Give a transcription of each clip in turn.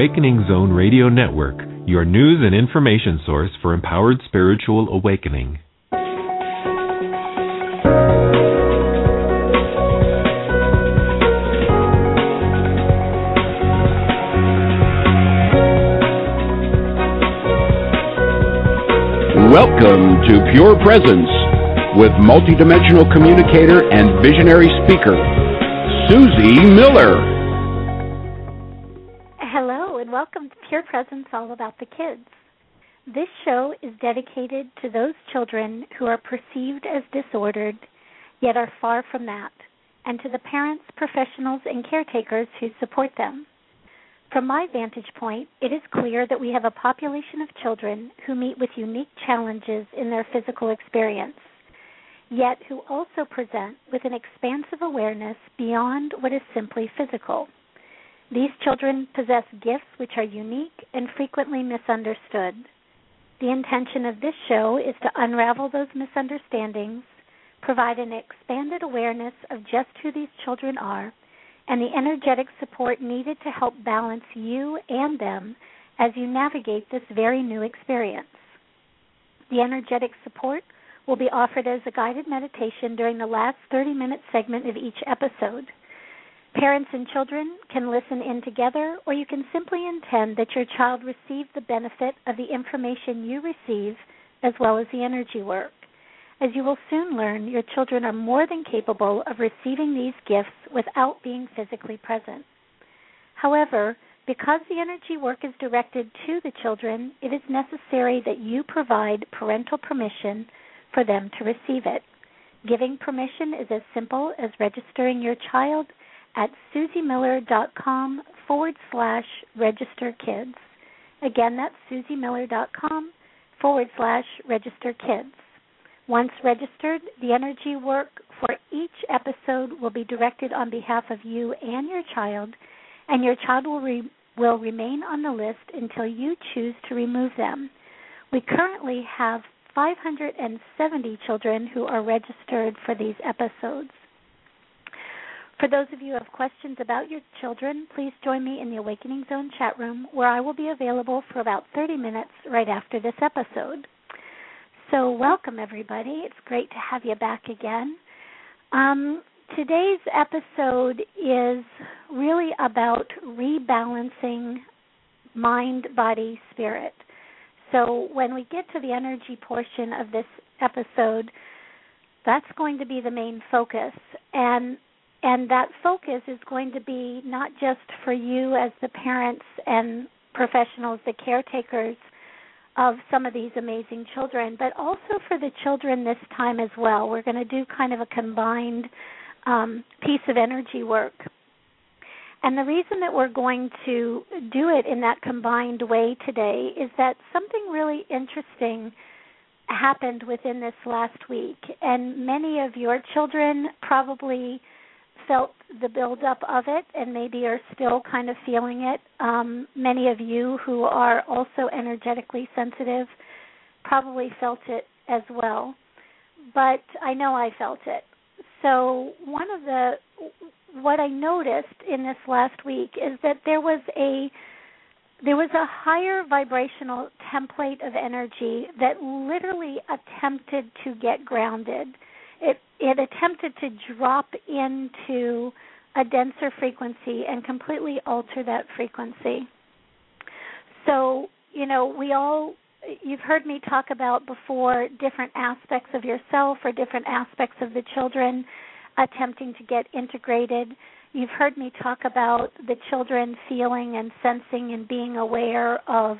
Awakening Zone Radio Network, your news and information source for empowered spiritual awakening. Welcome to Pure Presence with multidimensional communicator and visionary speaker, Susie Miller. Welcome to Pure Presence All About the Kids. This show is dedicated to those children who are perceived as disordered, yet are far from that, and to the parents, professionals, and caretakers who support them. From my vantage point, it is clear that we have a population of children who meet with unique challenges in their physical experience, yet who also present with an expansive awareness beyond what is simply physical. These children possess gifts which are unique and frequently misunderstood. The intention of this show is to unravel those misunderstandings, provide an expanded awareness of just who these children are, and the energetic support needed to help balance you and them as you navigate this very new experience. The energetic support will be offered as a guided meditation during the last 30 minute segment of each episode. Parents and children can listen in together, or you can simply intend that your child receive the benefit of the information you receive as well as the energy work. As you will soon learn, your children are more than capable of receiving these gifts without being physically present. However, because the energy work is directed to the children, it is necessary that you provide parental permission for them to receive it. Giving permission is as simple as registering your child at susiemiller.com forward slash register kids. Again, that's susiemiller.com forward slash register kids. Once registered, the energy work for each episode will be directed on behalf of you and your child, and your child will, re- will remain on the list until you choose to remove them. We currently have 570 children who are registered for these episodes. For those of you who have questions about your children, please join me in the Awakening Zone chat room where I will be available for about 30 minutes right after this episode. So, welcome everybody. It's great to have you back again. Um, today's episode is really about rebalancing mind, body, spirit. So, when we get to the energy portion of this episode, that's going to be the main focus. And and that focus is going to be not just for you as the parents and professionals, the caretakers of some of these amazing children, but also for the children this time as well. We're going to do kind of a combined um, piece of energy work. And the reason that we're going to do it in that combined way today is that something really interesting happened within this last week. And many of your children probably felt the buildup of it and maybe are still kind of feeling it. Um, many of you who are also energetically sensitive probably felt it as well. But I know I felt it. So, one of the what I noticed in this last week is that there was a there was a higher vibrational template of energy that literally attempted to get grounded it it attempted to drop into a denser frequency and completely alter that frequency. So, you know, we all you've heard me talk about before different aspects of yourself or different aspects of the children attempting to get integrated. You've heard me talk about the children feeling and sensing and being aware of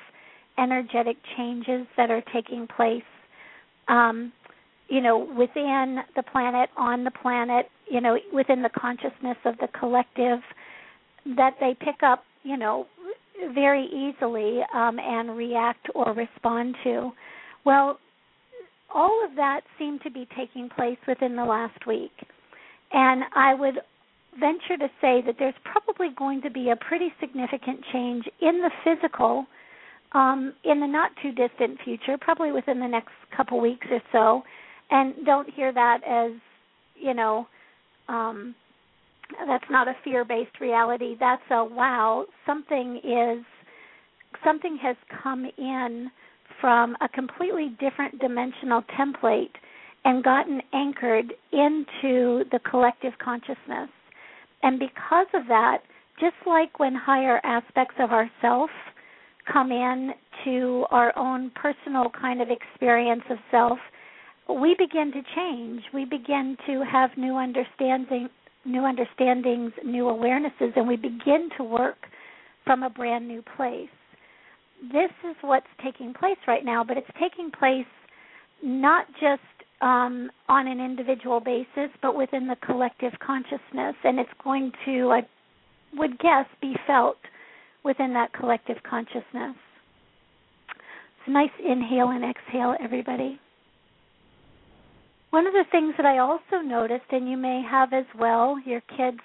energetic changes that are taking place. Um, you know, within the planet, on the planet, you know, within the consciousness of the collective, that they pick up, you know, very easily um, and react or respond to. Well, all of that seemed to be taking place within the last week. And I would venture to say that there's probably going to be a pretty significant change in the physical um, in the not too distant future, probably within the next couple weeks or so and don't hear that as you know um that's not a fear-based reality. That's a wow, something is something has come in from a completely different dimensional template and gotten anchored into the collective consciousness. And because of that, just like when higher aspects of ourself come in to our own personal kind of experience of self, we begin to change. We begin to have new understanding, new understandings, new awarenesses, and we begin to work from a brand new place. This is what's taking place right now, but it's taking place not just um, on an individual basis, but within the collective consciousness, and it's going to, I would guess, be felt within that collective consciousness. It's a nice inhale and exhale, everybody. One of the things that I also noticed, and you may have as well, your kids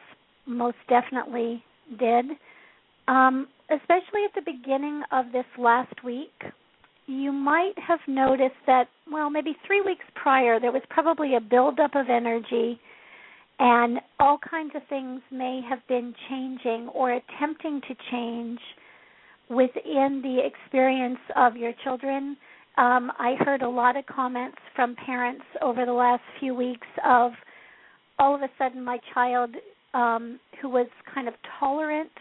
most definitely did, um, especially at the beginning of this last week, you might have noticed that, well, maybe three weeks prior, there was probably a buildup of energy, and all kinds of things may have been changing or attempting to change within the experience of your children um, I heard a lot of comments from parents over the last few weeks of all of a sudden my child um, who was kind of tolerant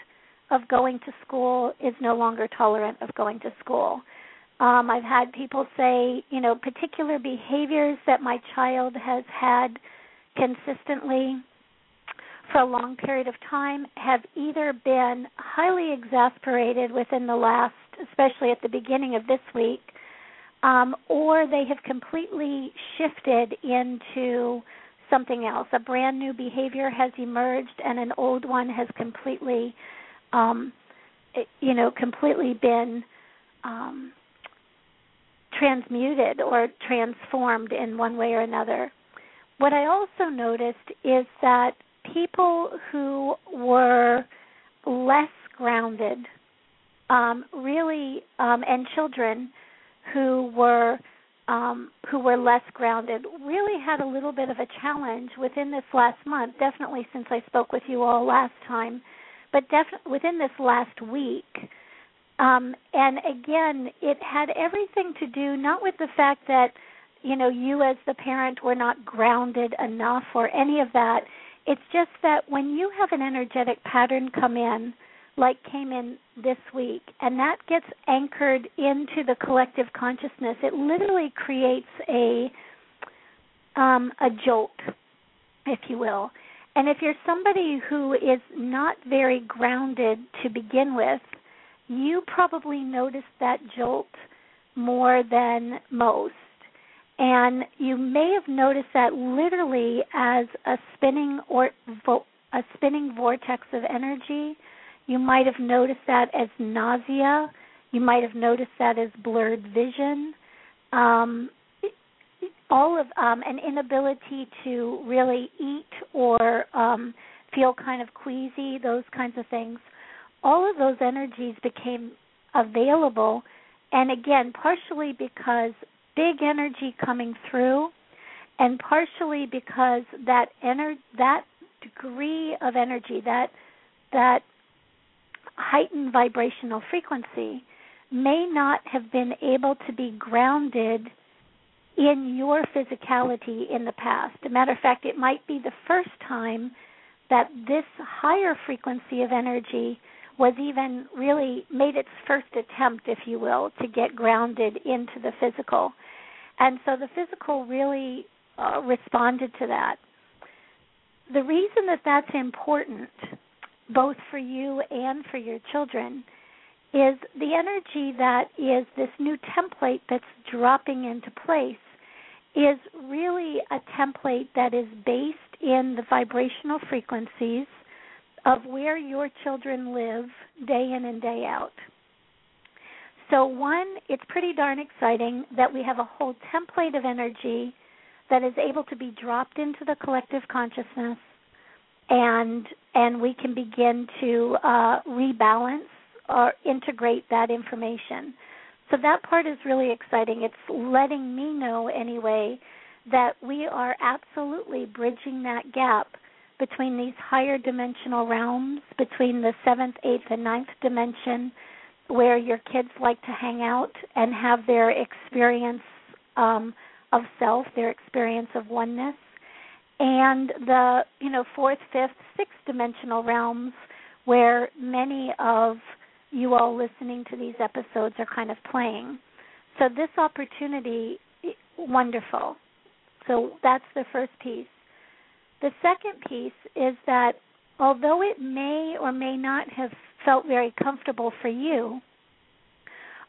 of going to school is no longer tolerant of going to school. Um, I've had people say, you know, particular behaviors that my child has had consistently for a long period of time have either been highly exasperated within the last, especially at the beginning of this week, um, or they have completely shifted into something else. A brand new behavior has emerged, and an old one has completely, um, you know, completely been um, transmuted or transformed in one way or another. What I also noticed is that people who were less grounded, um, really, um, and children who were um, who were less grounded really had a little bit of a challenge within this last month. Definitely since I spoke with you all last time, but definitely within this last week. Um, and again, it had everything to do not with the fact that you know you as the parent were not grounded enough or any of that. It's just that when you have an energetic pattern come in like came in this week and that gets anchored into the collective consciousness. It literally creates a um a jolt if you will. And if you're somebody who is not very grounded to begin with you probably notice that jolt more than most. And you may have noticed that literally as a spinning or vo- a spinning vortex of energy you might have noticed that as nausea. You might have noticed that as blurred vision. Um, all of um, an inability to really eat or um, feel kind of queasy, those kinds of things. All of those energies became available, and again, partially because big energy coming through, and partially because that ener- that degree of energy, that that heightened vibrational frequency may not have been able to be grounded in your physicality in the past. As a matter of fact, it might be the first time that this higher frequency of energy was even really made its first attempt, if you will, to get grounded into the physical. And so the physical really uh, responded to that. The reason that that's important both for you and for your children is the energy that is this new template that's dropping into place is really a template that is based in the vibrational frequencies of where your children live day in and day out. So, one, it's pretty darn exciting that we have a whole template of energy that is able to be dropped into the collective consciousness and and we can begin to uh, rebalance or integrate that information. So that part is really exciting. It's letting me know anyway that we are absolutely bridging that gap between these higher dimensional realms, between the seventh, eighth, and ninth dimension, where your kids like to hang out and have their experience um, of self, their experience of oneness, and the you know fourth, fifth, sixth dimensional realms where many of you all listening to these episodes are kind of playing. So this opportunity, wonderful. So that's the first piece. The second piece is that although it may or may not have felt very comfortable for you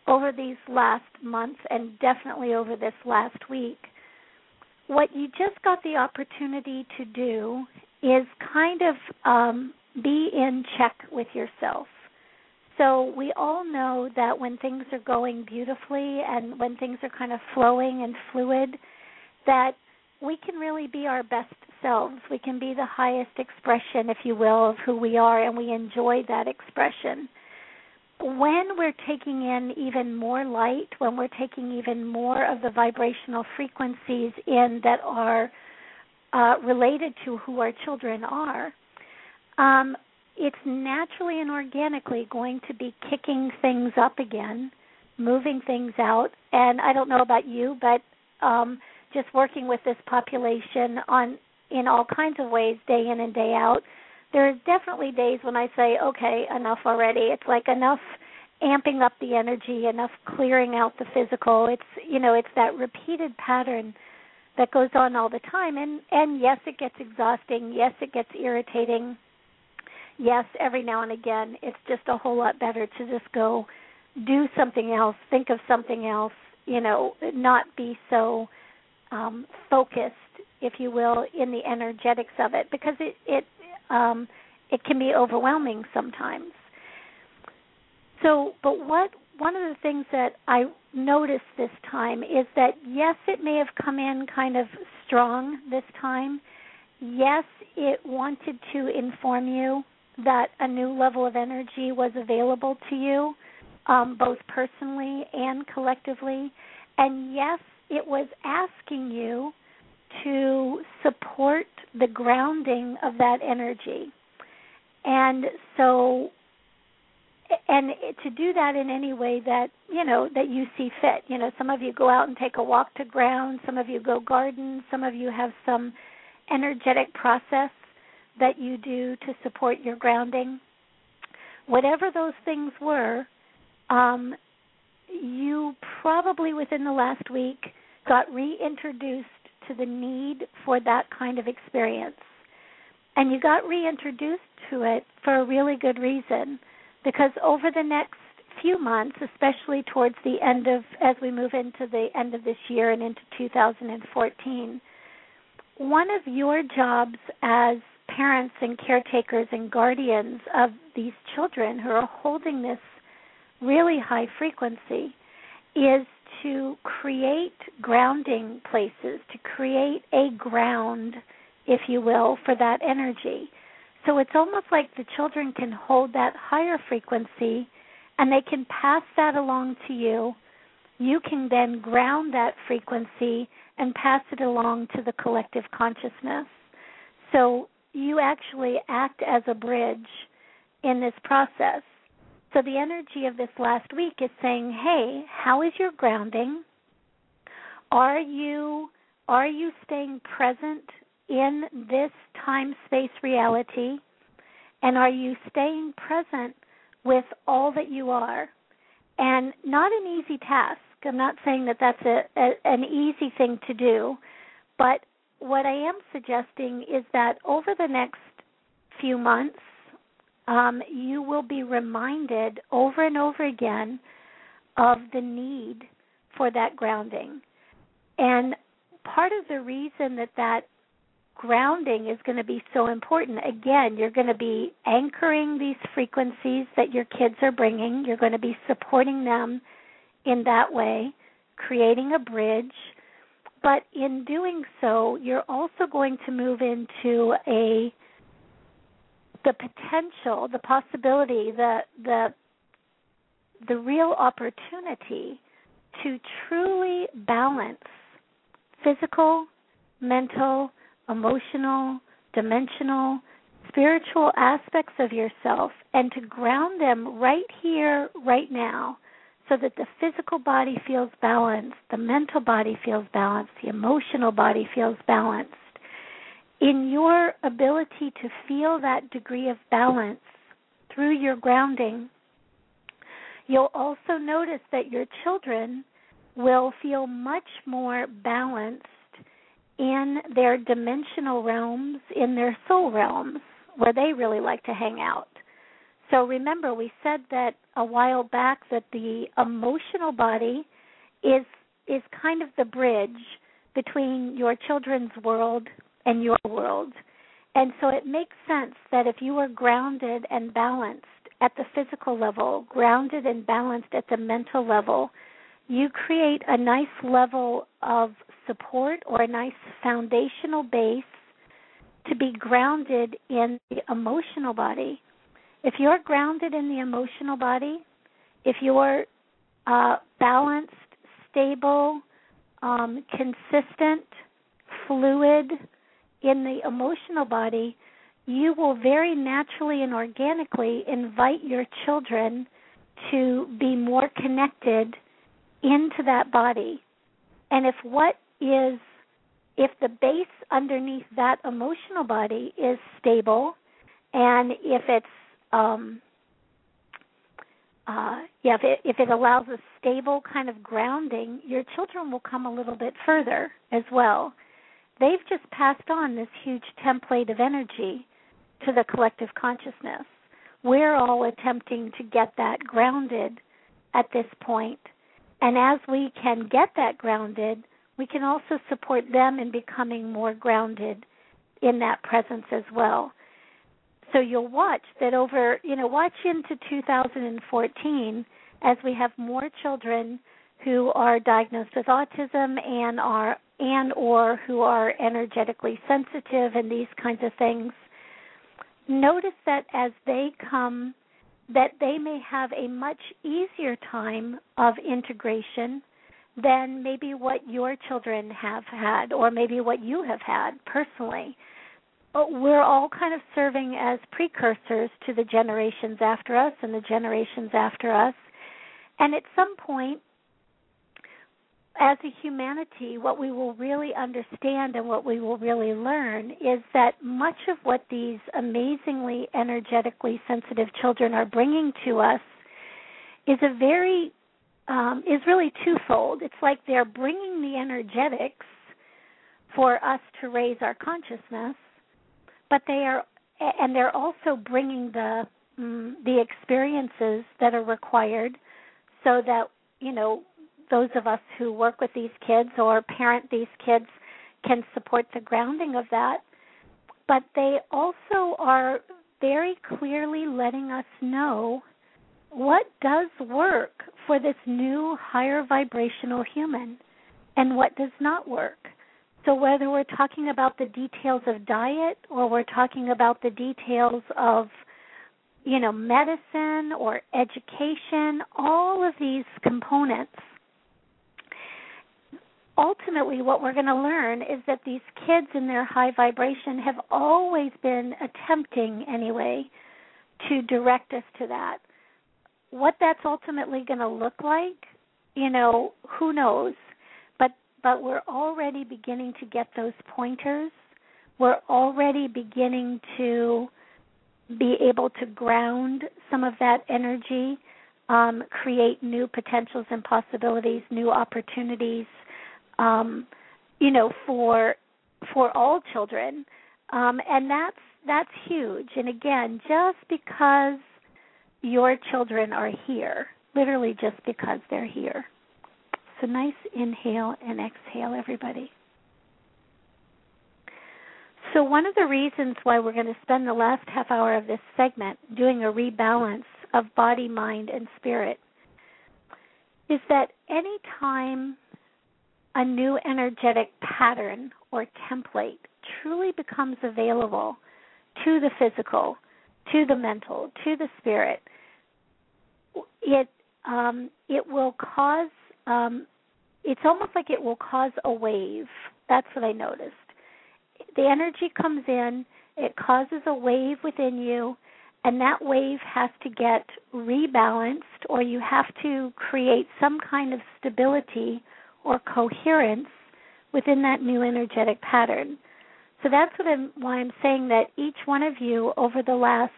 over these last months and definitely over this last week, what you just got the opportunity to do is kind of um, be in check with yourself. So we all know that when things are going beautifully and when things are kind of flowing and fluid, that we can really be our best selves. We can be the highest expression, if you will, of who we are, and we enjoy that expression. When we're taking in even more light, when we're taking even more of the vibrational frequencies in that are uh, related to who our children are, um, it's naturally and organically going to be kicking things up again, moving things out. And I don't know about you, but um, just working with this population on in all kinds of ways, day in and day out, there are definitely days when I say, okay, enough already. It's like enough amping up the energy, enough clearing out the physical. It's you know, it's that repeated pattern that goes on all the time and and yes it gets exhausting yes it gets irritating yes, every now and again, it's just a whole lot better to just go do something else, think of something else, you know, not be so um, focused, if you will, in the energetics of it, because it it um, it can be overwhelming sometimes. So, but what one of the things that I noticed this time is that yes, it may have come in kind of strong this time. Yes, it wanted to inform you that a new level of energy was available to you, um, both personally and collectively. And yes, it was asking you to support the grounding of that energy. And so and to do that in any way that you know that you see fit you know some of you go out and take a walk to ground some of you go garden some of you have some energetic process that you do to support your grounding. Whatever those things were, um, you probably within the last week got reintroduced to the need for that kind of experience. And you got reintroduced to it for a really good reason because over the next few months, especially towards the end of as we move into the end of this year and into 2014, one of your jobs as parents and caretakers and guardians of these children who are holding this really high frequency is to create grounding places, to create a ground, if you will, for that energy. So it's almost like the children can hold that higher frequency and they can pass that along to you. You can then ground that frequency and pass it along to the collective consciousness. So you actually act as a bridge in this process. So the energy of this last week is saying, "Hey, how is your grounding? Are you are you staying present in this time space reality? And are you staying present with all that you are?" And not an easy task. I'm not saying that that's a, a an easy thing to do, but what I am suggesting is that over the next few months, um, you will be reminded over and over again of the need for that grounding. And part of the reason that that grounding is going to be so important, again, you're going to be anchoring these frequencies that your kids are bringing, you're going to be supporting them in that way, creating a bridge but in doing so, you're also going to move into a the potential, the possibility, the the the real opportunity to truly balance physical, mental, emotional, dimensional, spiritual aspects of yourself and to ground them right here, right now, so that the physical body feels balanced, the mental body feels balanced, the emotional body feels balanced. In your ability to feel that degree of balance through your grounding, you'll also notice that your children will feel much more balanced in their dimensional realms, in their soul realms, where they really like to hang out. So remember, we said that a while back that the emotional body is is kind of the bridge between your children's world and your world. And so it makes sense that if you are grounded and balanced at the physical level, grounded and balanced at the mental level, you create a nice level of support or a nice foundational base to be grounded in the emotional body. If you're grounded in the emotional body, if you're uh, balanced, stable, um, consistent, fluid in the emotional body, you will very naturally and organically invite your children to be more connected into that body. And if what is, if the base underneath that emotional body is stable, and if it's, um, uh, yeah, if it, if it allows a stable kind of grounding, your children will come a little bit further as well. They've just passed on this huge template of energy to the collective consciousness. We're all attempting to get that grounded at this point. and as we can get that grounded, we can also support them in becoming more grounded in that presence as well. So you'll watch that over, you know, watch into 2014 as we have more children who are diagnosed with autism and are and or who are energetically sensitive and these kinds of things. Notice that as they come that they may have a much easier time of integration than maybe what your children have had or maybe what you have had personally. But we're all kind of serving as precursors to the generations after us and the generations after us. And at some point, as a humanity, what we will really understand and what we will really learn is that much of what these amazingly energetically sensitive children are bringing to us is a very um, is really twofold. It's like they're bringing the energetics for us to raise our consciousness, but they are and they're also bringing the um, the experiences that are required so that you know those of us who work with these kids or parent these kids can support the grounding of that. But they also are very clearly letting us know what does work for this new higher vibrational human and what does not work. So, whether we're talking about the details of diet or we're talking about the details of, you know, medicine or education, all of these components ultimately what we're going to learn is that these kids in their high vibration have always been attempting anyway to direct us to that. What that's ultimately going to look like you know who knows? But but we're already beginning to get those pointers. We're already beginning to be able to ground some of that energy um, create new potentials and possibilities new opportunities um, you know, for for all children, um, and that's that's huge. And again, just because your children are here, literally just because they're here. So nice inhale and exhale, everybody. So, one of the reasons why we're going to spend the last half hour of this segment doing a rebalance of body, mind, and spirit is that any time a new energetic pattern or template truly becomes available to the physical, to the mental, to the spirit, it um, it will cause. Um, it's almost like it will cause a wave. That's what I noticed. The energy comes in, it causes a wave within you, and that wave has to get rebalanced, or you have to create some kind of stability or coherence within that new energetic pattern. So that's what I'm, why I'm saying that each one of you over the last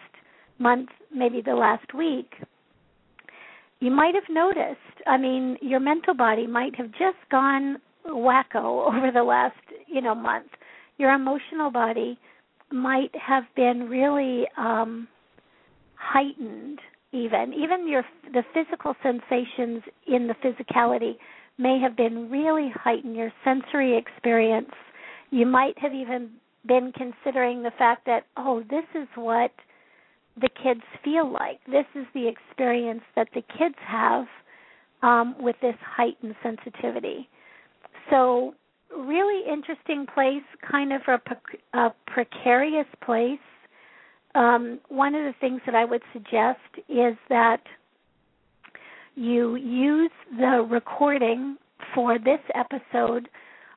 month, maybe the last week, you might have noticed. I mean, your mental body might have just gone wacko over the last, you know, month. Your emotional body might have been really um heightened even even your the physical sensations in the physicality may have been really heightened your sensory experience. You might have even been considering the fact that oh this is what the kids feel like. This is the experience that the kids have um, with this heightened sensitivity. So really interesting place kind of a, a precarious place. Um, one of the things that i would suggest is that you use the recording for this episode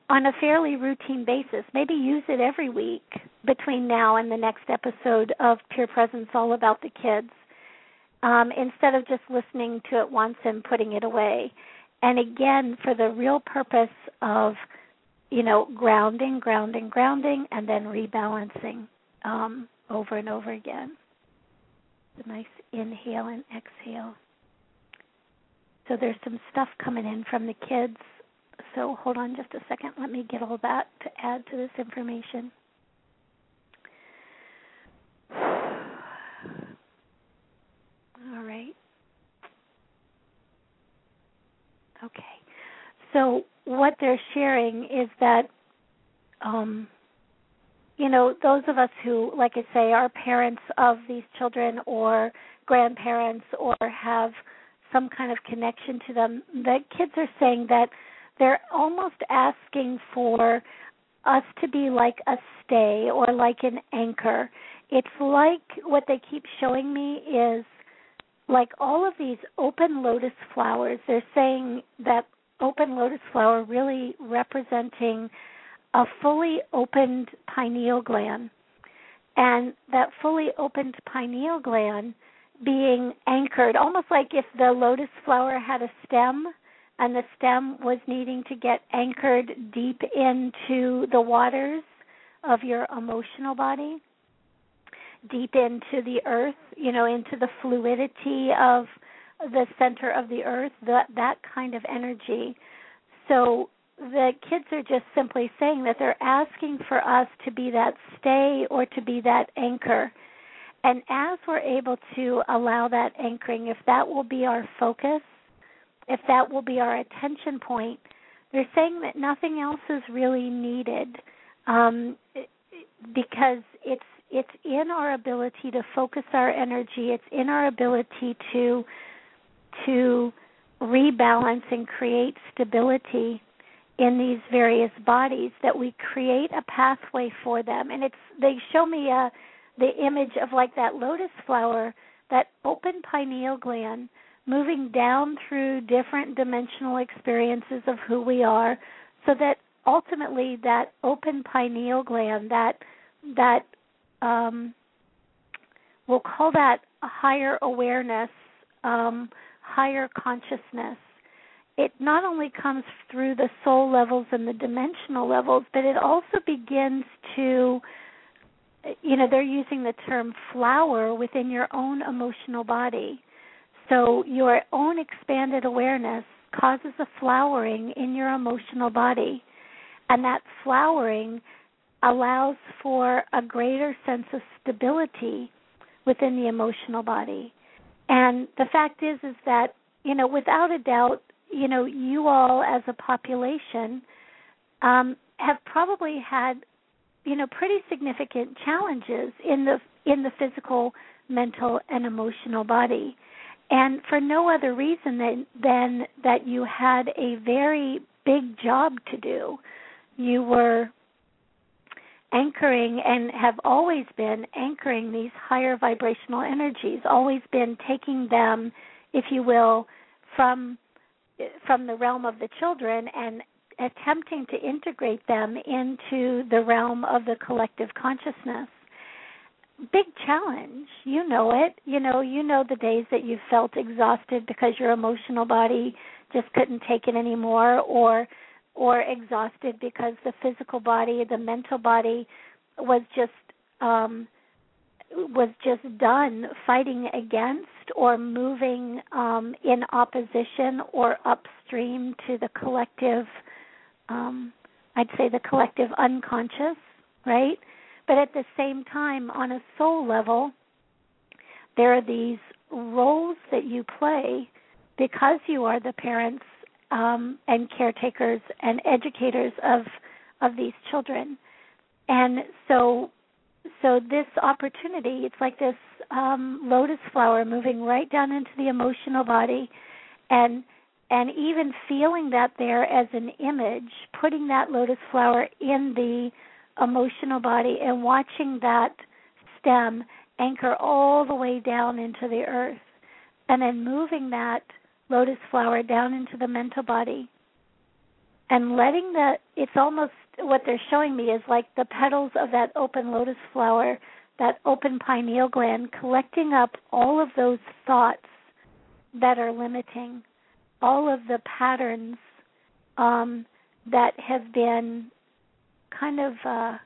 on a fairly routine basis. Maybe use it every week between now and the next episode of Pure Presence All About the Kids um, instead of just listening to it once and putting it away. And again, for the real purpose of, you know, grounding, grounding, grounding, and then rebalancing um, over and over again. A nice inhale and exhale. So there's some stuff coming in from the kids so hold on just a second. Let me get all that to add to this information. All right. Okay. So what they're sharing is that um you know, those of us who, like I say, are parents of these children or grandparents or have some kind of connection to them, the kids are saying that they're almost asking for us to be like a stay or like an anchor. It's like what they keep showing me is like all of these open lotus flowers. They're saying that open lotus flower really representing a fully opened pineal gland. And that fully opened pineal gland being anchored, almost like if the lotus flower had a stem and the stem was needing to get anchored deep into the waters of your emotional body, deep into the earth, you know, into the fluidity of the center of the earth, that that kind of energy. So the kids are just simply saying that they're asking for us to be that stay or to be that anchor. And as we're able to allow that anchoring, if that will be our focus, if that will be our attention point, they're saying that nothing else is really needed um, because it's it's in our ability to focus our energy. It's in our ability to to rebalance and create stability in these various bodies that we create a pathway for them and it's they show me a the image of like that lotus flower that open pineal gland moving down through different dimensional experiences of who we are so that ultimately that open pineal gland that that um we'll call that higher awareness um higher consciousness. It not only comes through the soul levels and the dimensional levels but it also begins to you know they're using the term flower within your own emotional body so your own expanded awareness causes a flowering in your emotional body. And that flowering allows for a greater sense of stability within the emotional body. And the fact is is that, you know, without a doubt, you know, you all as a population um, have probably had, you know, pretty significant challenges in the in the physical, mental, and emotional body and for no other reason than, than that you had a very big job to do. You were anchoring and have always been anchoring these higher vibrational energies, always been taking them, if you will, from from the realm of the children and attempting to integrate them into the realm of the collective consciousness. big challenge. You know it. You know, you know the days that you felt exhausted because your emotional body just couldn't take it anymore or or exhausted because the physical body, the mental body was just um was just done fighting against or moving um in opposition or upstream to the collective um I'd say the collective unconscious, right? But at the same time, on a soul level, there are these roles that you play because you are the parents um, and caretakers and educators of of these children. And so, so this opportunity, it's like this um, lotus flower moving right down into the emotional body, and and even feeling that there as an image, putting that lotus flower in the emotional body and watching that stem anchor all the way down into the earth and then moving that lotus flower down into the mental body and letting the it's almost what they're showing me is like the petals of that open lotus flower that open pineal gland collecting up all of those thoughts that are limiting all of the patterns um, that have been kind of uh,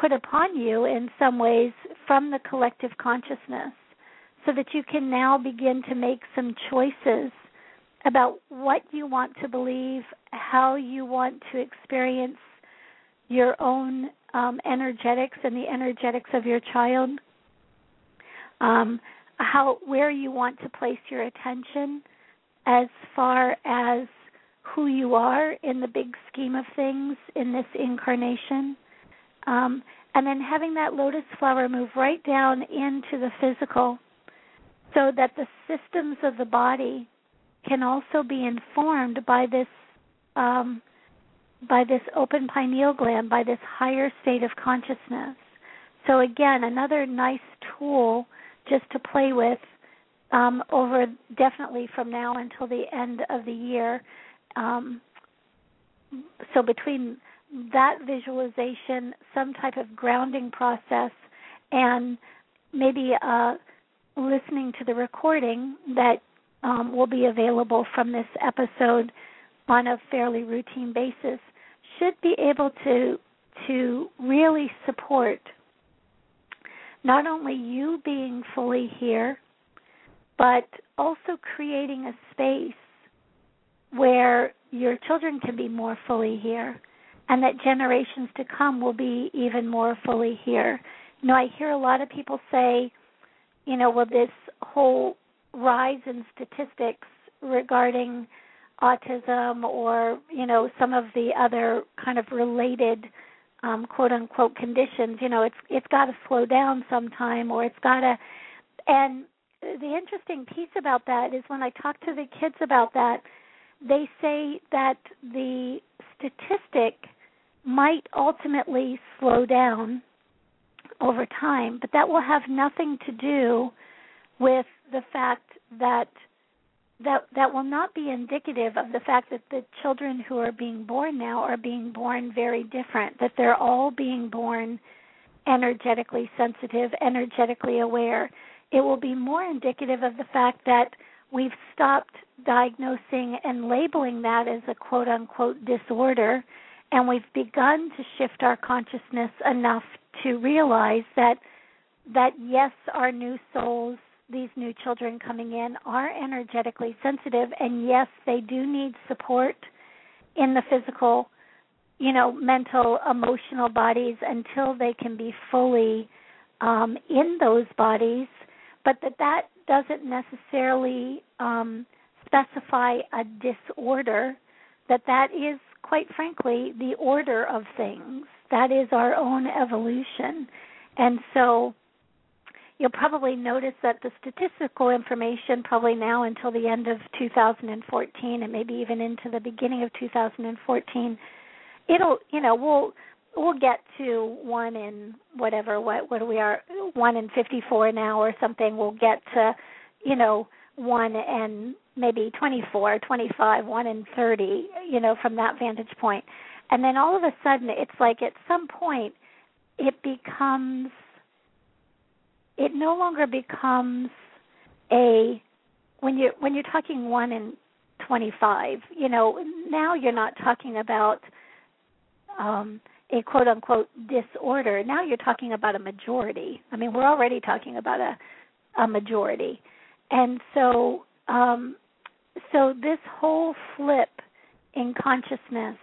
put upon you in some ways from the collective consciousness so that you can now begin to make some choices about what you want to believe, how you want to experience your own um, energetics and the energetics of your child, um, how where you want to place your attention as far as who you are in the big scheme of things in this incarnation. Um, and then having that lotus flower move right down into the physical so that the systems of the body can also be informed by this um, by this open pineal gland, by this higher state of consciousness. So again, another nice tool just to play with um, over definitely from now until the end of the year. Um, so between that visualization, some type of grounding process, and maybe uh, listening to the recording that um, will be available from this episode on a fairly routine basis should be able to to really support not only you being fully here but also creating a space where your children can be more fully here and that generations to come will be even more fully here. You know, I hear a lot of people say, you know, well, this whole rise in statistics regarding autism or, you know, some of the other kind of related um, quote unquote conditions, you know, it's it's got to slow down sometime or it's got to and the interesting piece about that is when I talk to the kids about that, they say that the statistic might ultimately slow down over time, but that will have nothing to do with the fact that that that will not be indicative of the fact that the children who are being born now are being born very different that they're all being born energetically sensitive energetically aware it will be more indicative of the fact that we've stopped diagnosing and labeling that as a quote unquote disorder and we've begun to shift our consciousness enough to realize that that yes our new souls these new children coming in are energetically sensitive and yes they do need support in the physical you know mental emotional bodies until they can be fully um in those bodies but that that doesn't necessarily um specify a disorder that that is quite frankly the order of things. That is our own evolution. And so you'll probably notice that the statistical information probably now until the end of 2014 and maybe even into the beginning of 2014 it'll you know we'll we'll get to one in whatever what what we are one in 54 now or something. We'll get to you know one and maybe 24 25 1 in 30 you know from that vantage point. And then all of a sudden it's like at some point it becomes it no longer becomes a when you when you're talking one in 25 you know now you're not talking about um a quote unquote disorder now you're talking about a majority i mean we're already talking about a a majority and so um so this whole flip in consciousness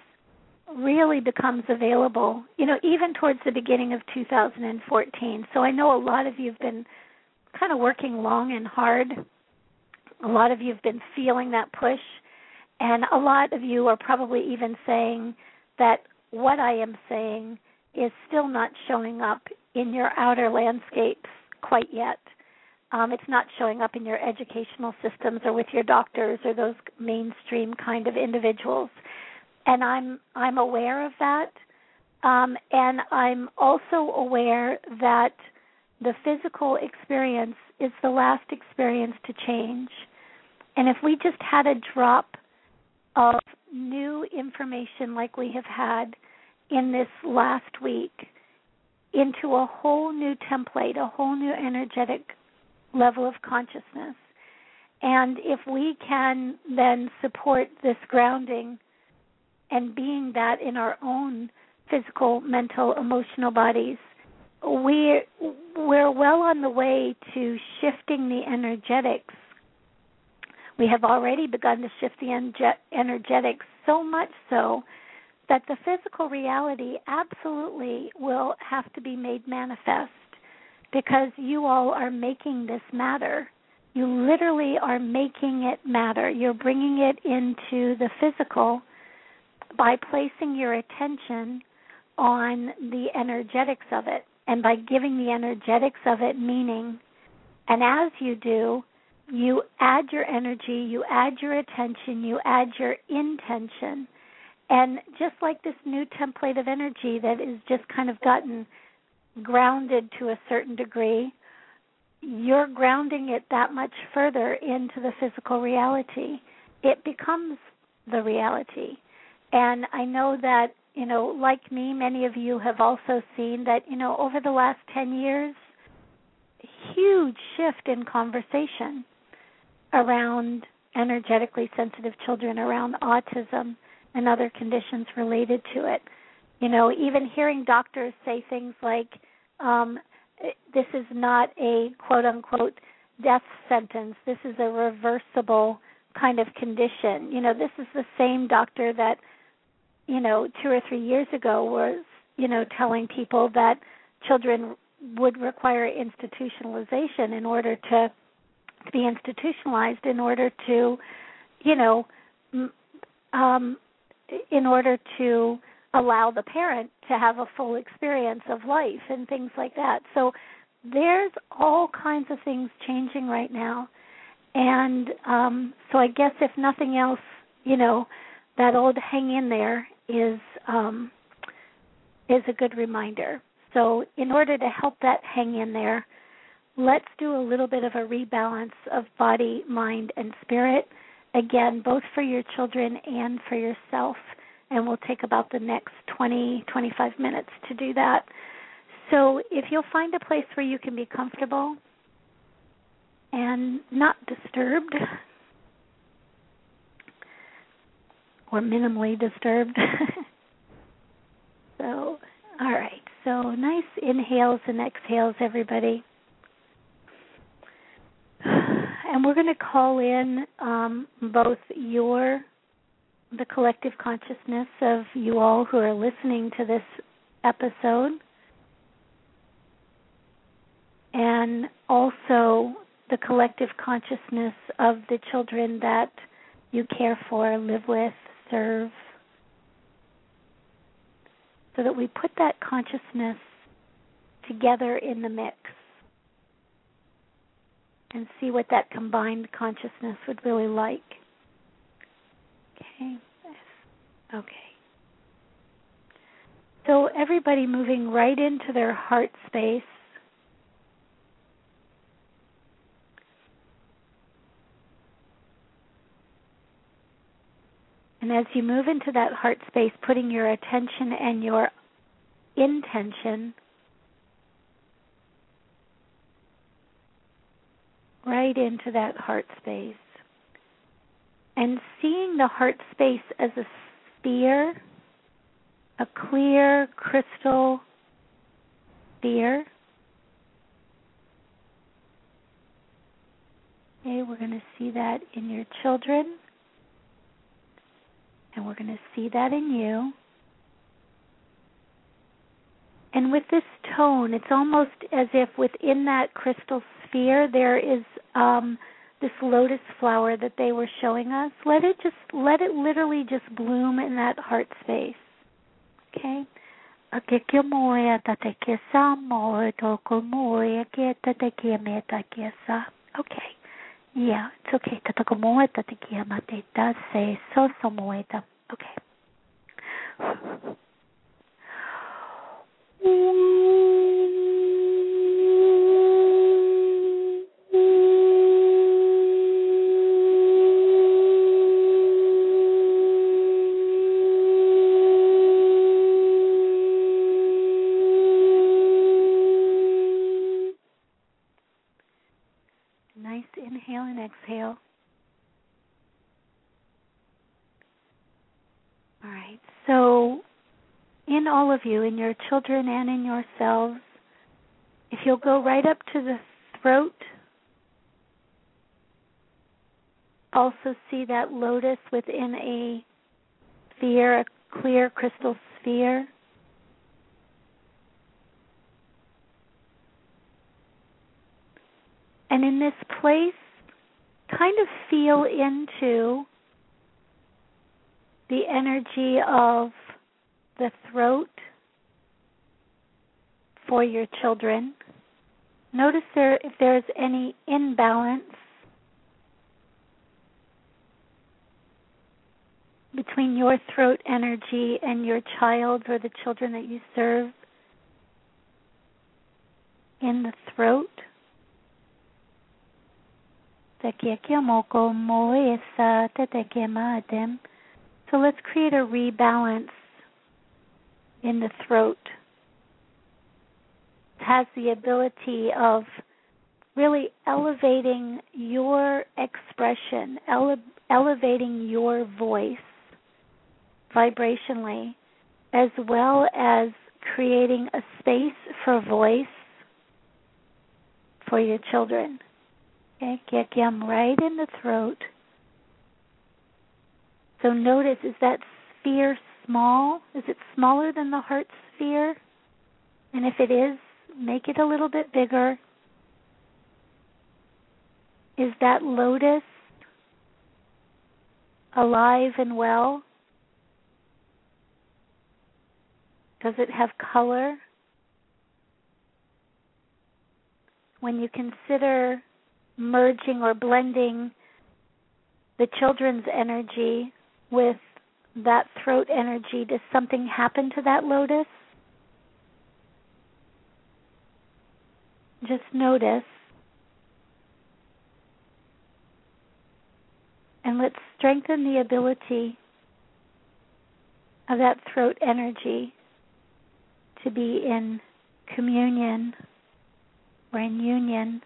really becomes available, you know, even towards the beginning of 2014. So I know a lot of you have been kind of working long and hard. A lot of you have been feeling that push. And a lot of you are probably even saying that what I am saying is still not showing up in your outer landscapes quite yet. Um, it's not showing up in your educational systems or with your doctors or those mainstream kind of individuals and I'm I'm aware of that. Um, and I'm also aware that the physical experience is the last experience to change. And if we just had a drop of new information like we have had in this last week into a whole new template, a whole new energetic level of consciousness, and if we can then support this grounding and being that in our own physical, mental, emotional bodies, we we're well on the way to shifting the energetics. We have already begun to shift the energetics so much so that the physical reality absolutely will have to be made manifest because you all are making this matter. You literally are making it matter. You're bringing it into the physical by placing your attention on the energetics of it and by giving the energetics of it meaning. And as you do, you add your energy, you add your attention, you add your intention. And just like this new template of energy that is just kind of gotten grounded to a certain degree, you're grounding it that much further into the physical reality. It becomes the reality. And I know that, you know, like me, many of you have also seen that, you know, over the last 10 years, huge shift in conversation around energetically sensitive children, around autism and other conditions related to it. You know, even hearing doctors say things like, um, this is not a quote unquote death sentence, this is a reversible kind of condition. You know, this is the same doctor that you know, two or three years ago was, you know, telling people that children would require institutionalization in order to, to be institutionalized in order to, you know, um, in order to allow the parent to have a full experience of life and things like that. So there's all kinds of things changing right now. And um so I guess if nothing else, you know, that old hang in there is um, is a good reminder. So, in order to help that hang in there, let's do a little bit of a rebalance of body, mind, and spirit. Again, both for your children and for yourself. And we'll take about the next 20, 25 minutes to do that. So, if you'll find a place where you can be comfortable and not disturbed, or minimally disturbed. so, all right. So, nice inhales and exhales, everybody. And we're going to call in um, both your, the collective consciousness of you all who are listening to this episode, and also the collective consciousness of the children that you care for, live with, serve, so that we put that consciousness together in the mix and see what that combined consciousness would really like. Okay. Okay. So everybody moving right into their heart space And as you move into that heart space, putting your attention and your intention right into that heart space. And seeing the heart space as a sphere, a clear crystal sphere. Okay, we're going to see that in your children, and we're going to see that in you. And with this tone, it's almost as if within that crystal sphere there is um, this lotus flower that they were showing us. Let it just let it literally just bloom in that heart space. Okay. Okay. Yeah, it's okay. Okay. Nice inhale and exhale. All right. So in all of you, in your children and in yourselves, if you'll go right up to the throat, also see that lotus within a sphere, a clear crystal sphere. And in this place, kind of feel into the energy of the throat for your children. Notice there if there's any imbalance between your throat energy and your child or the children that you serve in the throat. So let's create a rebalance in the throat has the ability of really elevating your expression, ele- elevating your voice vibrationally, as well as creating a space for voice for your children. Okay, get yum right in the throat. So notice is that sphere small? Is it smaller than the heart sphere? And if it is, make it a little bit bigger. Is that lotus alive and well? Does it have color? When you consider merging or blending the children's energy with that throat energy, does something happen to that lotus? Just notice. And let's strengthen the ability of that throat energy to be in communion or in union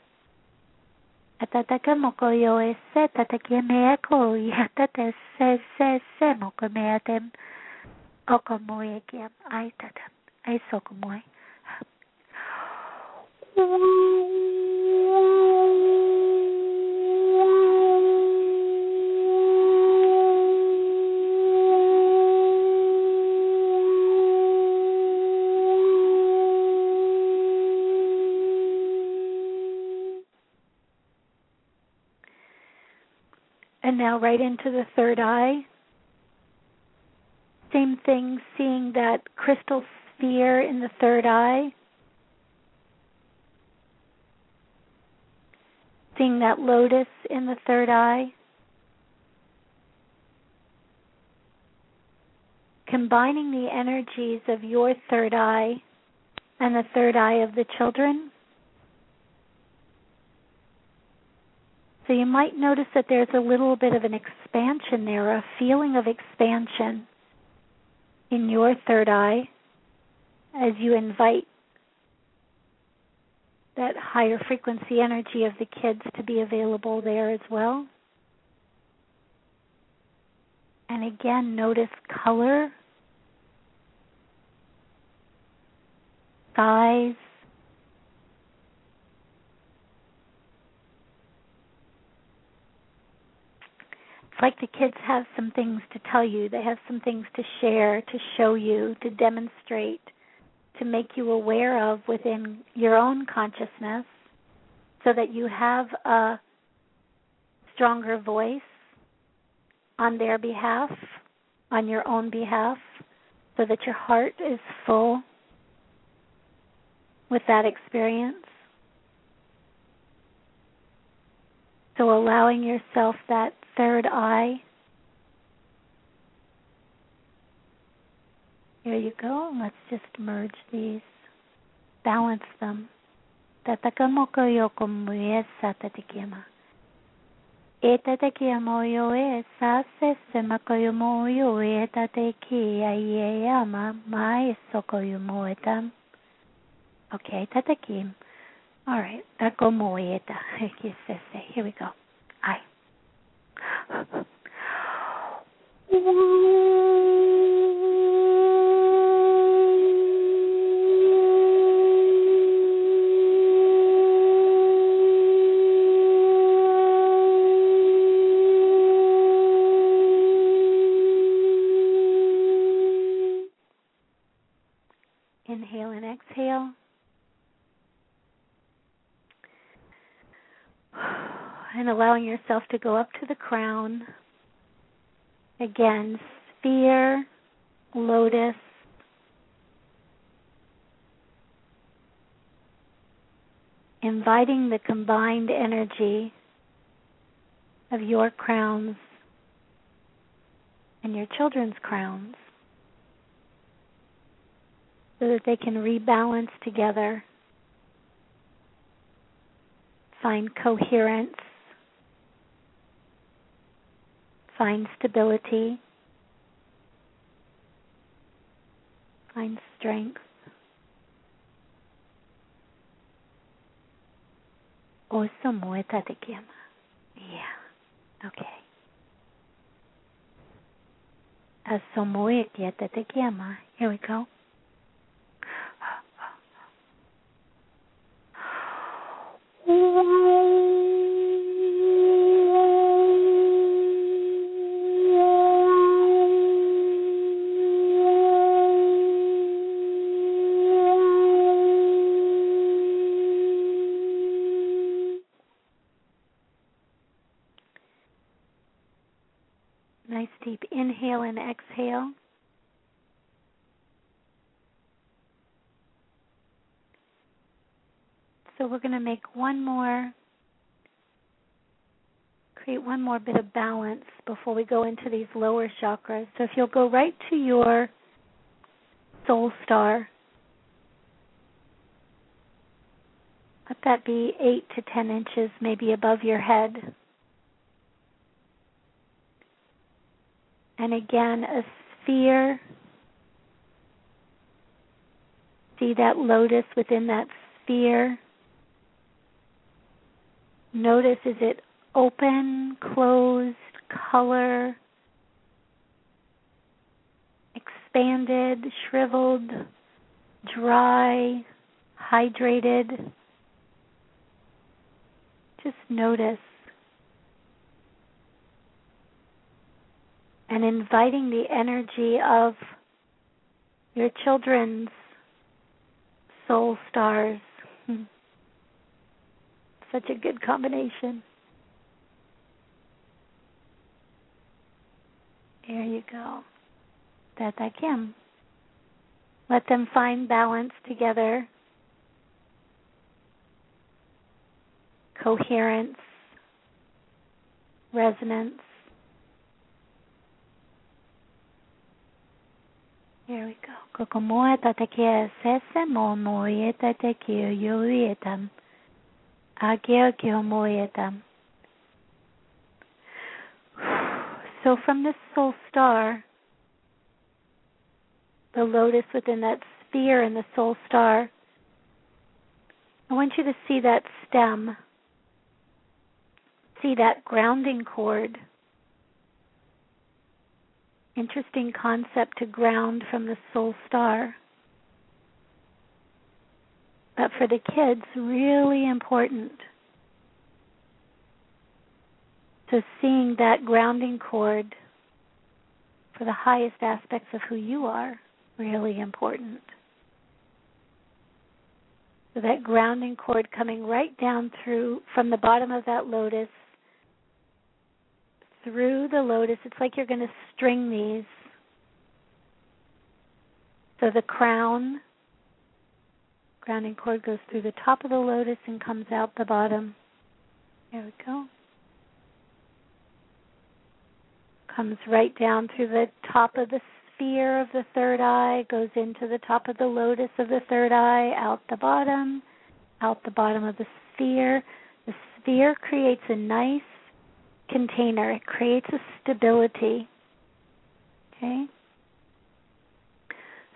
Atataka moko yo e se tataki mea ko i hatate se se se moko mea tem oko moe e kiam ai tata ai soko moe. And now right into the third eye. Same thing, seeing that crystal sphere in the third eye. Seeing that lotus in the third eye. Combining the energies of your third eye and the third eye of the children So you might notice that there's a little bit of an expansion there, a feeling of expansion in your third eye as you invite that higher frequency energy of the kids to be available there as well. And again, notice color, size, it's like the kids have some things to tell you. They have some things to share, to show you, to demonstrate, to make you aware of within your own consciousness so that you have a stronger voice on their behalf, on your own behalf, so that your heart is full with that experience. So allowing yourself that third eye. Here you go. Let's just merge these, balance them. Tatakamoko yoko muesa tatikima. Etatekia moyo e sa se se makoyo moyo e tateki ai ama mai. Okay, tatakim. All right. Here we go. I. Inhale allowing yourself to go up to the crown. Again, sphere, lotus, inviting the combined energy of your crowns and your children's crowns so that they can rebalance together, find coherence, find stability, find strength. Osomoeta te kiama. Yeah. Okay. Asomoe kieta te kiama. Here we go. Nice inhale and exhale. So we're going to make one more, create one more bit of balance before we go into these lower chakras. So if you'll go right to your soul star, let that be 8 to 10 inches maybe above your head. And again, a sphere. See that lotus within that sphere. Notice is it open, closed, color, expanded, shriveled, dry, hydrated. Just notice. And inviting the energy of your children's soul stars. Hmm. Such a good combination. There you go. That I can. Let them find balance together, coherence, resonance. Here we go. Kokomoa tatakia sese mo moye tatakio yoietam. Ageo Gyomoyedam. So from this soul star, the lotus within that sphere in the soul star, I want you to see that stem, see that grounding cord. Interesting concept to ground from the soul star. But for the kids, really important. So seeing that grounding cord for the highest aspects of who you are, really important. So that grounding cord coming right down through from the bottom of that lotus through the lotus. It's like you're going to string these. So the crown, grounding cord goes through the top of the lotus and comes out the bottom. There we go. Comes right down through the top of the sphere of the third eye, goes into the top of the lotus of the third eye, out the bottom, out the bottom of the sphere. The sphere creates a nice container, it creates a stability. Okay?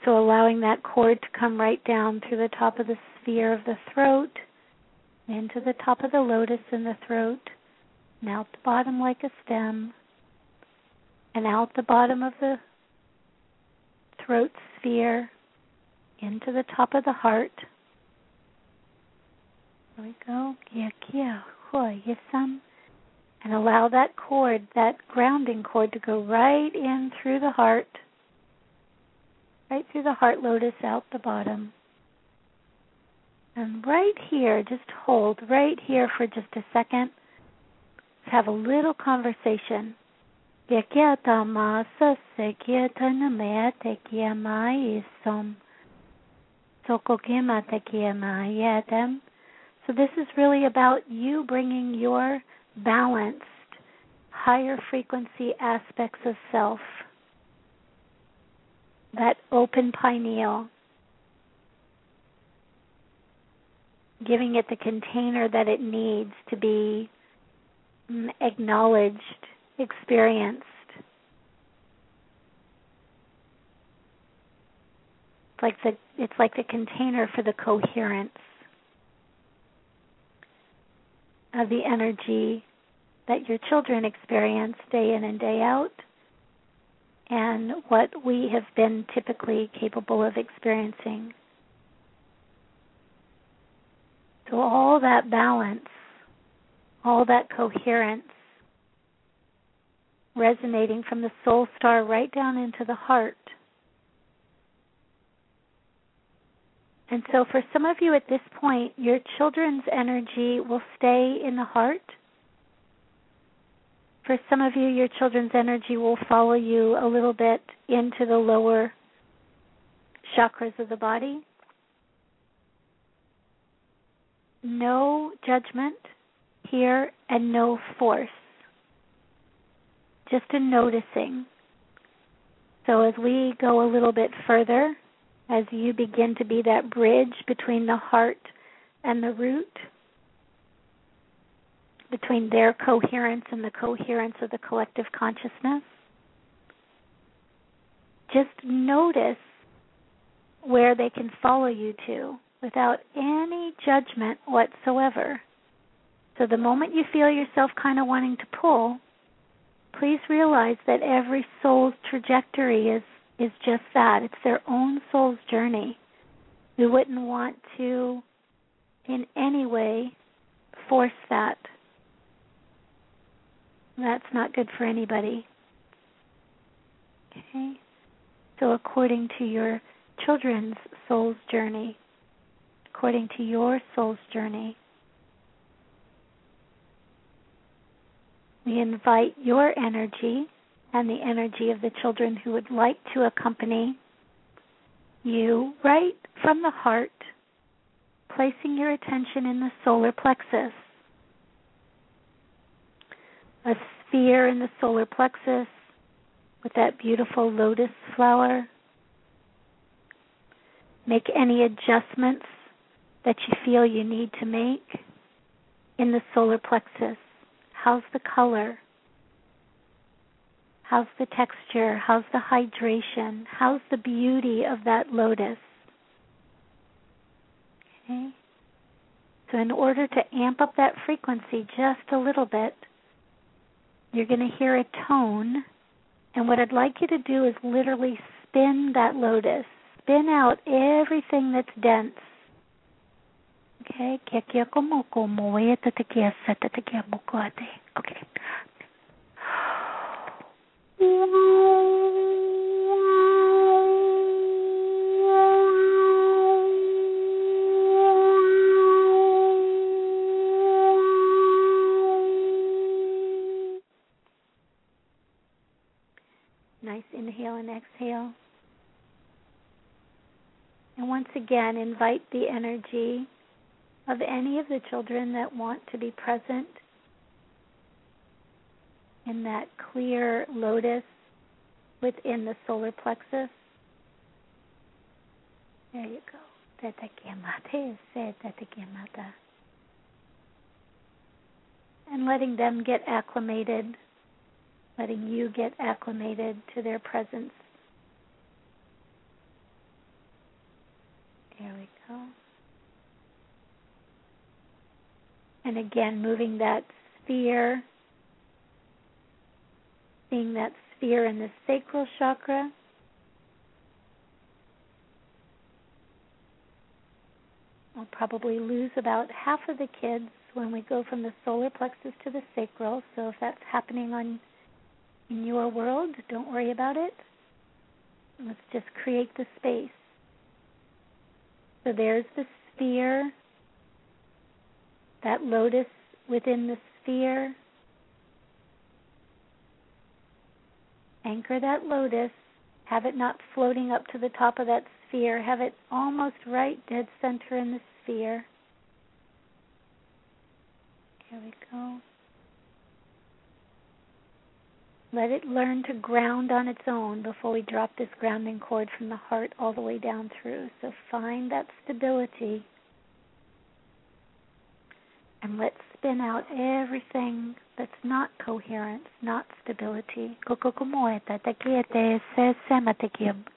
So allowing that cord to come right down through the top of the sphere of the throat, into the top of the lotus in the throat, and out the bottom like a stem, and out the bottom of the throat sphere, into the top of the heart. There we go. Um. And allow that cord, that grounding cord, to go right in through the heart, right through the heart lotus out the bottom. And right here, just hold right here for just a second. Let's have a little conversation. So this is really about you bringing your balanced, higher frequency aspects of self. That open pineal, giving it the container that it needs to be mm, acknowledged, experienced. It's like the it's like the container for the coherence of the energy that your children experience day in and day out and what we have been typically capable of experiencing. So, all that balance, all that coherence, resonating from the soul star right down into the heart And so, for some of you at this point, your children's energy will stay in the heart. For some of you, your children's energy will follow you a little bit into the lower chakras of the body. No judgment here and no force. Just a noticing. So, as we go a little bit further, as you begin to be that bridge between the heart and the root, between their coherence and the coherence of the collective consciousness. Just notice where they can follow you to without any judgment whatsoever. So the moment you feel yourself kind of wanting to pull, please realize that every soul's trajectory is is just that it's their own soul's journey. We wouldn't want to, in any way, force that. That's not good for anybody. Okay? So, according to your children's soul's journey, according to your soul's journey, we invite your energy and the energy of the children who would like to accompany you right from the heart, placing your attention in the solar plexus. A sphere in the solar plexus with that beautiful lotus flower. Make any adjustments that you feel you need to make in the solar plexus. How's the color? How's the texture? How's the hydration? How's the beauty of that lotus? Okay. So, in order to amp up that frequency just a little bit, you're going to hear a tone. And what I'd like you to do is literally spin that lotus, spin out everything that's dense. Okay, okay. Nice inhale and exhale. And once again, invite the energy of any of the children that want to be present in that clear lotus within the solar plexus. There you go. And letting them get acclimated, letting you get acclimated to their presence. There we go. And again, moving that sphere, seeing that sphere in the sacral chakra. I'll probably lose about half of the kids when we go from the solar plexus to the sacral. So if that's happening on in your world, don't worry about it. Let's just create the space. So there's the sphere, that lotus within the sphere. Anchor that lotus. Have it not floating up to the top of that sphere. Have it almost right dead center in the sphere. Here we go. Let it learn to ground on its own before we drop this grounding cord from the heart all the way down through. So find that stability. And let's spin out everything that's not coherence, not stability.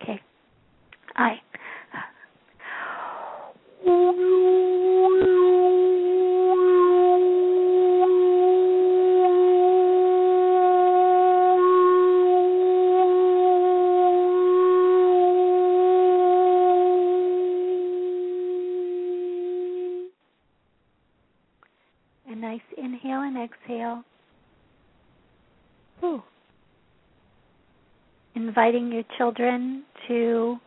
Okay. Inviting your children to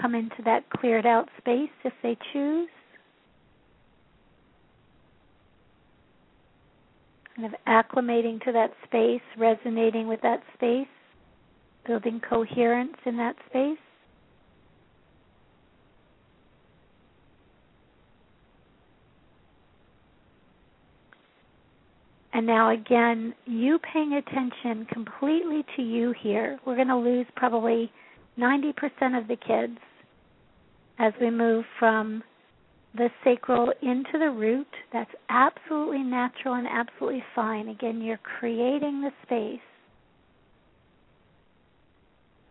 come into that cleared out space if they choose. Kind of acclimating to that space, resonating with that space, building coherence in that space. And now, again, you paying attention completely to you here. We're going to lose probably 90% of the kids as we move from the sacral into the root. That's absolutely natural and absolutely fine. Again, you're creating the space.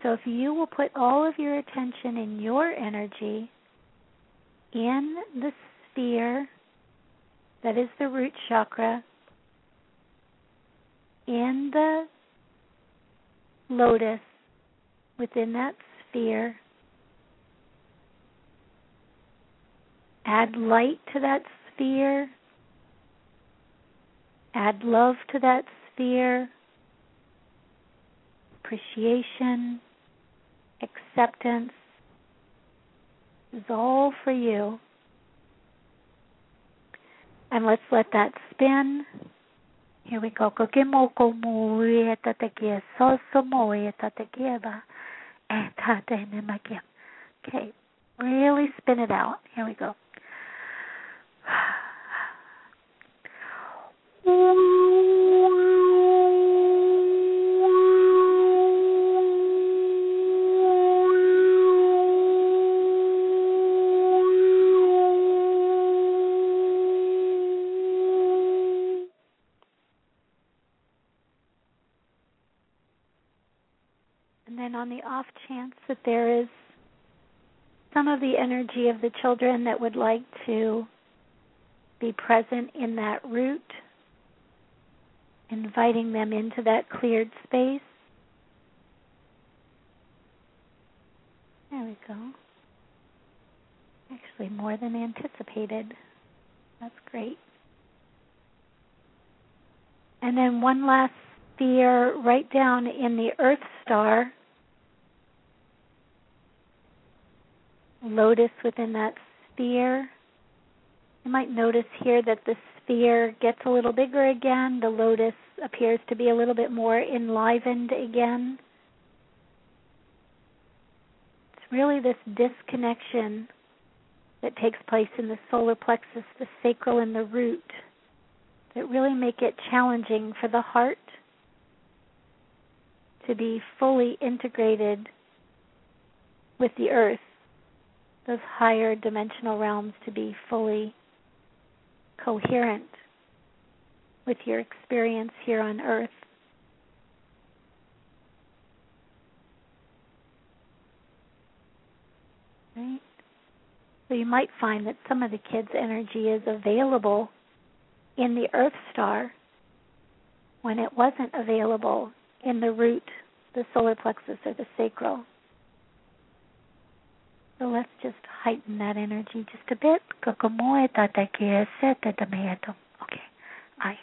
So if you will put all of your attention in your energy in the sphere that is the root chakra, in the lotus within that sphere. Add light to that sphere. Add love to that sphere. Appreciation, acceptance is all for you. And let's let that spin here we go. Kokimoko mui etatekia soso mui etatekieba etate nemakia. Okay, really spin it out. Here we go. off chance that there is some of the energy of the children that would like to be present in that root, inviting them into that cleared space. There we go. Actually, more than anticipated. That's great. And then one last sphere right down in the Earth star. Lotus within that sphere. You might notice here that the sphere gets a little bigger again. The lotus appears to be a little bit more enlivened again. It's really this disconnection that takes place in the solar plexus, the sacral, and the root that really make it challenging for the heart to be fully integrated with the earth, those higher dimensional realms to be fully coherent with your experience here on earth. Right? So you might find that some of the kids' energy is available in the Earth star when it wasn't available in the root, the solar plexus, or the sacral. So let's just heighten that energy just a bit. Okay. I.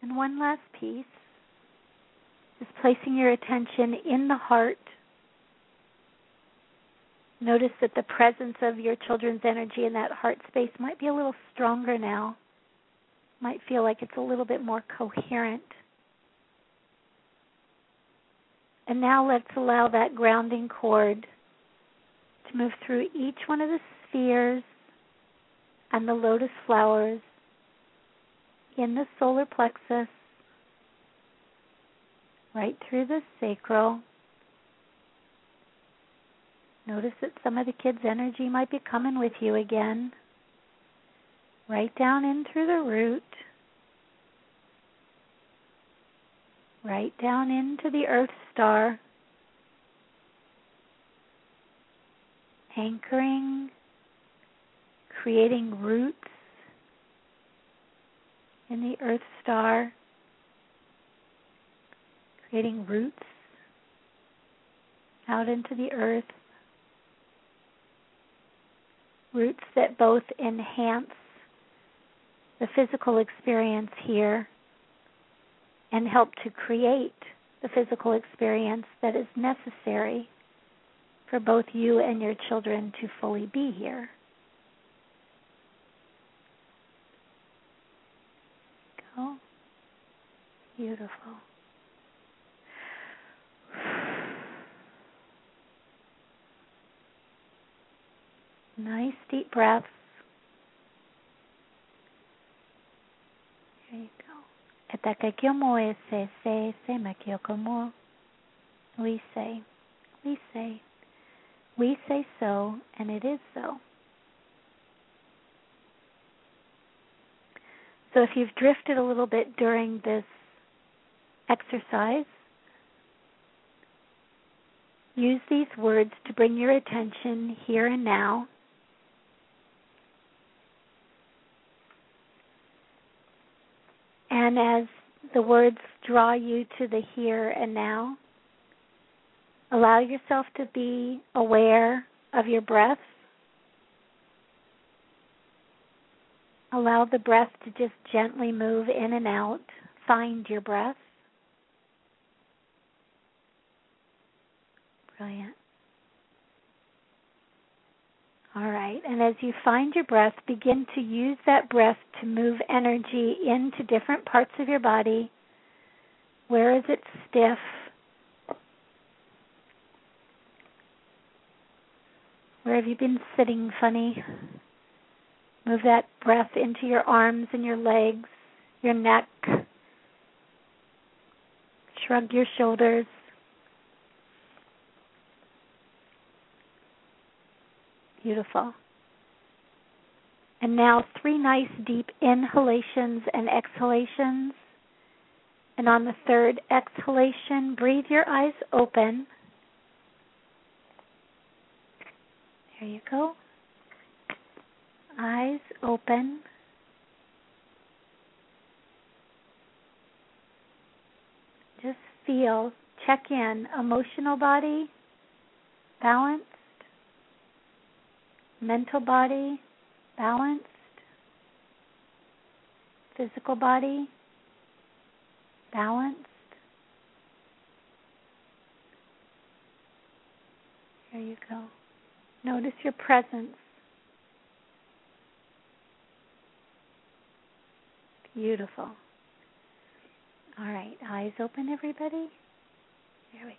And one last piece is placing your attention in the heart. Notice that the presence of your children's energy in that heart space might be a little stronger now. Might feel like it's a little bit more coherent. And now let's allow that grounding cord to move through each one of the spheres and the lotus flowers in the solar plexus, right through the sacral. Notice that some of the kids' energy might be coming with you again. Right down in through the root. Right down into the Earth star. Anchoring, creating roots in the Earth star, creating roots out into the earth. Roots that both enhance the physical experience here and help to create the physical experience that is necessary for both you and your children to fully be here. Beautiful. Nice deep breaths. There you go. Se se. We say, we say, we say so, and it is so. So if you've drifted a little bit during this exercise, use these words to bring your attention here and now. And as the words draw you to the here and now, allow yourself to be aware of your breath Allow the breath to just gently move in and out. Find your breath. Brilliant. All right, and as you find your breath, begin to use that breath to move energy into different parts of your body. Where is it stiff? Where have you been sitting funny? Move that breath into your arms and your legs, your neck. Shrug your shoulders. Beautiful. And now three nice deep inhalations and exhalations. And on the third exhalation, breathe your eyes open. There you go. Eyes open. Just feel, check in, emotional body, balanced, mental body, balanced, physical body, balanced. There you go. Notice your presence. Beautiful. All right, eyes open, everybody. There we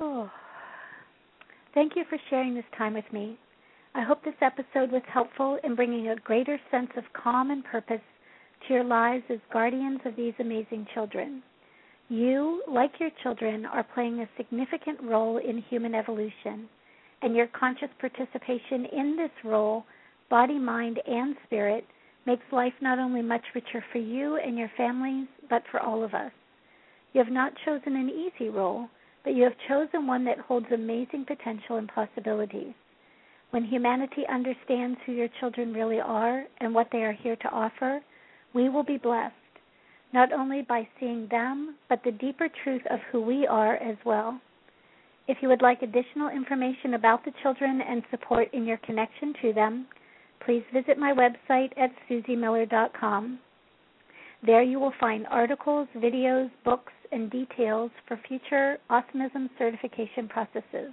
go. Oh. Thank you for sharing this time with me. I hope this episode was helpful in bringing a greater sense of calm and purpose to your lives as guardians of these amazing children. You, like your children, are playing a significant role in human evolution, and your conscious participation in this role, body, mind, and spirit, makes life not only much richer for you and your families, but for all of us. You have not chosen an easy role, but you have chosen one that holds amazing potential and possibilities. When humanity understands who your children really are and what they are here to offer, we will be blessed, not only by seeing them, but the deeper truth of who we are as well. If you would like additional information about the children and support in your connection to them, please visit my website at suzymiller.com. There you will find articles, videos, books, and details for future autism certification processes.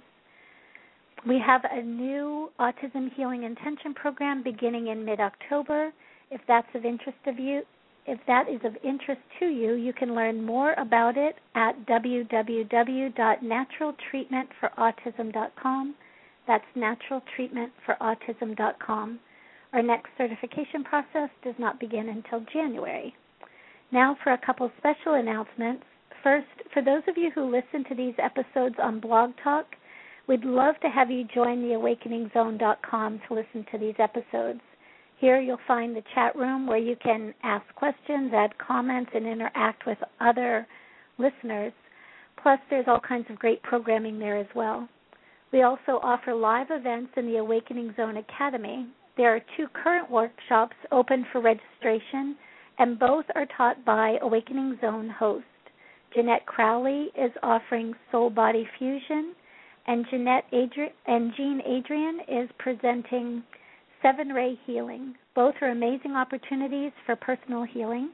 We have a new Autism Healing Intention program beginning in mid-October. If that's of interest of you, if that is of interest to you, you can learn more about it at www.naturaltreatmentforautism.com. That's naturaltreatmentforautism.com. Our next certification process does not begin until January. Now for a couple special announcements. First, for those of you who listen to these episodes on Blog Talk, We'd love to have you join the awakeningzone.com to listen to these episodes. Here you'll find the chat room where you can ask questions, add comments, and interact with other listeners. Plus, there's all kinds of great programming there as well. We also offer live events in the Awakening Zone Academy. There are two current workshops open for registration, and both are taught by Awakening Zone host. Jeanette Crowley is offering Soul Body Fusion and Jeanette Adri- and Jean Adrienne is presenting Seven Ray Healing. Both are amazing opportunities for personal healing.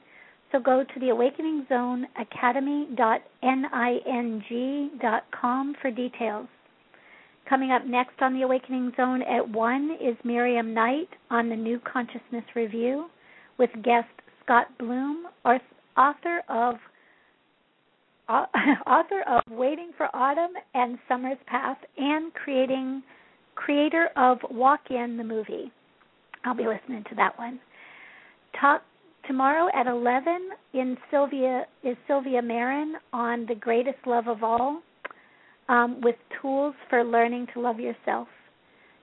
So go to the Awakening Zone Academy.ning.com for details. Coming up next on the Awakening Zone at 1 is Miriam Knight on the New Consciousness Review with guest Scott Blum, author of author of Waiting for Autumn and Summer's Path and creating creator of Walk In the movie. I'll be listening to that one. Talk tomorrow at 11 in Sylvia is Sylvia Marin on the greatest love of all um, with tools for learning to love yourself.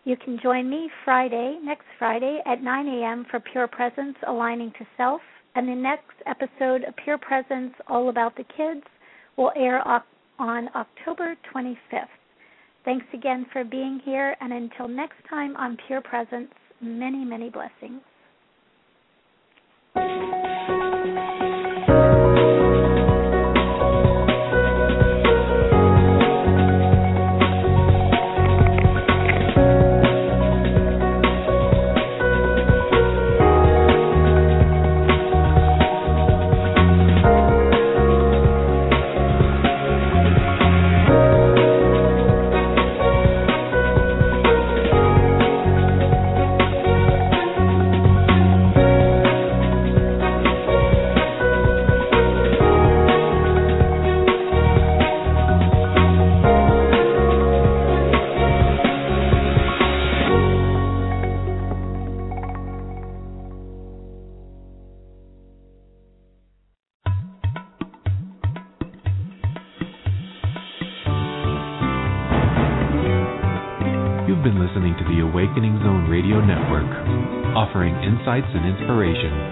You can join me Friday, next Friday at 9 a.m. for Pure Presence Aligning to Self, and the next episode of Pure Presence All About the Kids will air on October 25th. Thanks again for being here, and until next time on Pure Presence, many, many blessings. Insights and inspiration